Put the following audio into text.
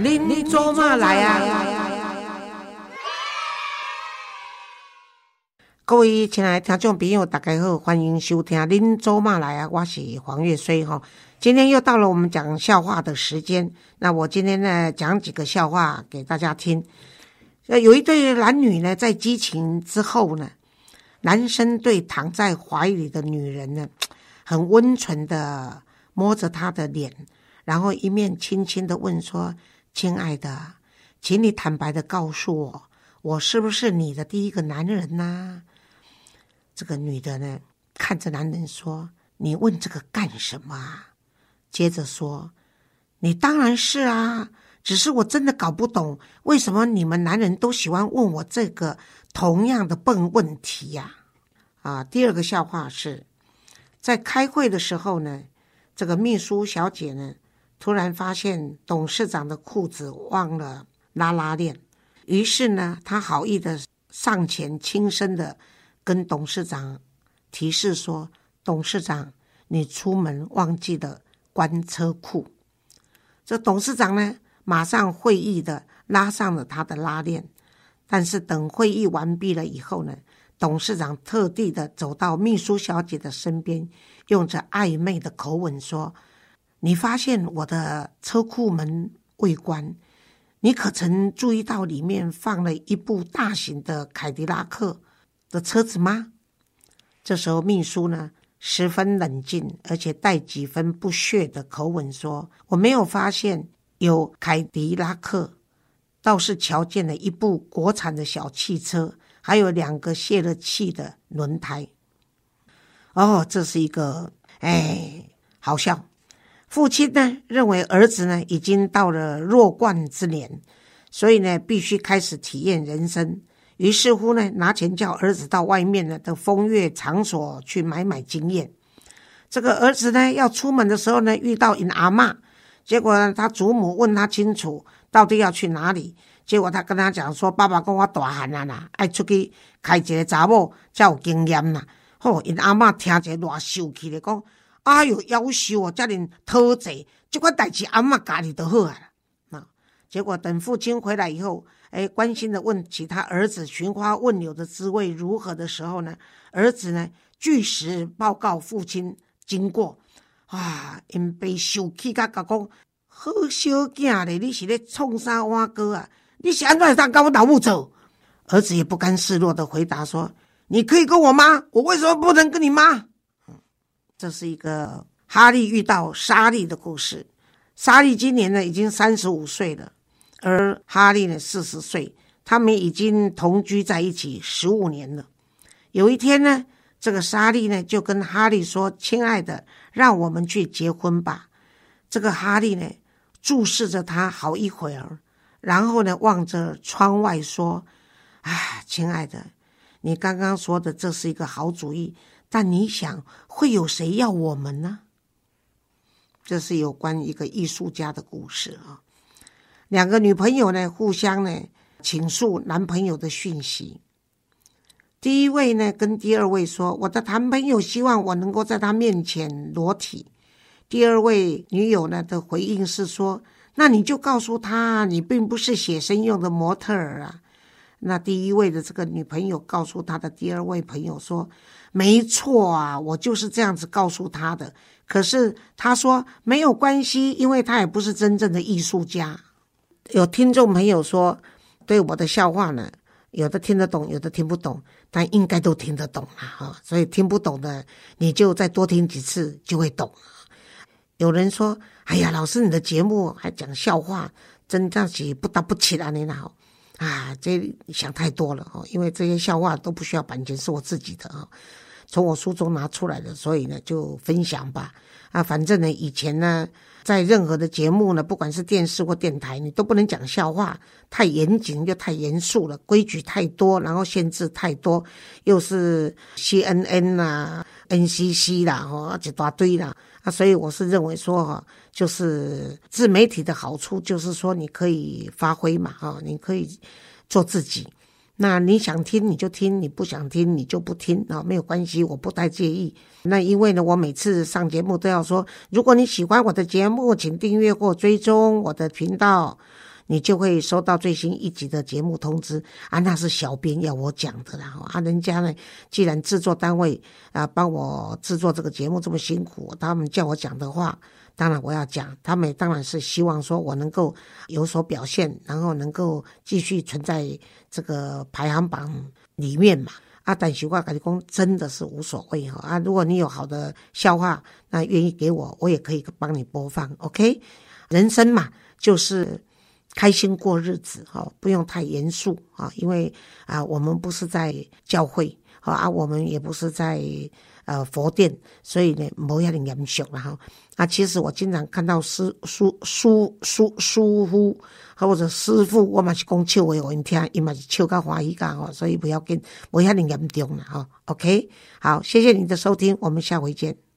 您您做嘛来啊？各位亲爱的听众朋友，大家好，欢迎收听《您做嘛来啊》，我是黄月水哈。今天又到了我们讲笑话的时间，那我今天呢讲几个笑话给大家听。呃，有一对男女呢，在激情之后呢，男生对躺在怀里的女人呢，很温存的摸着她的脸，然后一面轻轻的问说：“亲爱的，请你坦白的告诉我，我是不是你的第一个男人呢？”这个女的呢，看着男人说：“你问这个干什么？”？”接着说：“你当然是啊，只是我真的搞不懂，为什么你们男人都喜欢问我这个同样的笨问题呀？”啊，第二个笑话是在开会的时候呢，这个秘书小姐呢，突然发现董事长的裤子忘了拉拉链，于是呢，他好意的上前轻声的。跟董事长提示说：“董事长，你出门忘记了关车库。”这董事长呢，马上会意的拉上了他的拉链。但是等会议完毕了以后呢，董事长特地的走到秘书小姐的身边，用着暧昧的口吻说：“你发现我的车库门未关，你可曾注意到里面放了一部大型的凯迪拉克？”的车子吗？这时候秘书呢十分冷静，而且带几分不屑的口吻说：“我没有发现有凯迪拉克，倒是瞧见了一部国产的小汽车，还有两个泄了气的轮胎。”哦，这是一个哎，好笑。父亲呢认为儿子呢已经到了弱冠之年，所以呢必须开始体验人生。于是乎呢，拿钱叫儿子到外面呢的风月场所去买买经验。这个儿子呢要出门的时候呢，遇到因阿妈，结果呢他祖母问他清楚到底要去哪里，结果他跟他讲说：“爸爸跟我大汉啊啦，爱出去开一个查某才有经验啦。”吼，因阿妈听者偌受气的讲：“哎哟，夭寿哦，遮尔讨债，这款代志阿妈家己就好啊。”那结果等父亲回来以后。哎，关心的问起他儿子寻花问柳的滋味如何的时候呢？儿子呢，据实报告父亲经过。啊，因被受气甲甲讲，好小囝咧，你是咧创啥碗糕啊？你是安怎当跟我老母走？儿子也不甘示弱的回答说：“你可以跟我妈，我为什么不能跟你妈？”这是一个哈利遇到莎莉的故事。莎莉今年呢，已经三十五岁了。而哈利呢，四十岁，他们已经同居在一起十五年了。有一天呢，这个莎莉呢就跟哈利说：“亲爱的，让我们去结婚吧。”这个哈利呢注视着他好一会儿，然后呢望着窗外说：“啊，亲爱的，你刚刚说的这是一个好主意，但你想会有谁要我们呢？”这是有关一个艺术家的故事啊。两个女朋友呢，互相呢倾诉男朋友的讯息。第一位呢跟第二位说：“我的男朋友希望我能够在他面前裸体。”第二位女友呢的回应是说：“那你就告诉他，你并不是写生用的模特儿啊。”那第一位的这个女朋友告诉他的第二位朋友说：“没错啊，我就是这样子告诉他的。可是他说没有关系，因为他也不是真正的艺术家。”有听众朋友说，对我的笑话呢，有的听得懂，有的听不懂，但应该都听得懂了哈。所以听不懂的，你就再多听几次就会懂。有人说：“哎呀，老师，你的节目还讲笑话，真这样子不搭不起来，你好啊，这想太多了哈。因为这些笑话都不需要版权，是我自己的啊，从我书中拿出来的，所以呢，就分享吧。啊，反正呢，以前呢。在任何的节目呢，不管是电视或电台，你都不能讲笑话，太严谨又太严肃了，规矩太多，然后限制太多，又是 CNN 啦、NCC 啦，哈，一大堆啦所以我是认为说哈，就是自媒体的好处就是说你可以发挥嘛，哈，你可以做自己。那你想听你就听，你不想听你就不听啊，没有关系，我不太介意。那因为呢，我每次上节目都要说，如果你喜欢我的节目，请订阅或追踪我的频道。你就会收到最新一集的节目通知啊。那是小编要我讲的啦，啊，人家呢，既然制作单位啊帮我制作这个节目这么辛苦，他们叫我讲的话，当然我要讲。他们当然是希望说我能够有所表现，然后能够继续存在这个排行榜里面嘛。啊，但是我跟你讲，真的是无所谓哈啊！如果你有好的笑话，那愿意给我，我也可以帮你播放。OK，人生嘛，就是开心过日子哈，不用太严肃啊，因为啊，我们不是在教会啊，我们也不是在呃佛殿，所以呢，冇遐尼严肃了哈。啊，其实我经常看到师叔叔叔叔父或者师傅，我嘛是讲笑话，我因听，伊嘛是笑到欢喜噶吼，所以不要紧，不遐尼严重了哈。OK，好，谢谢你的收听，我们下回见。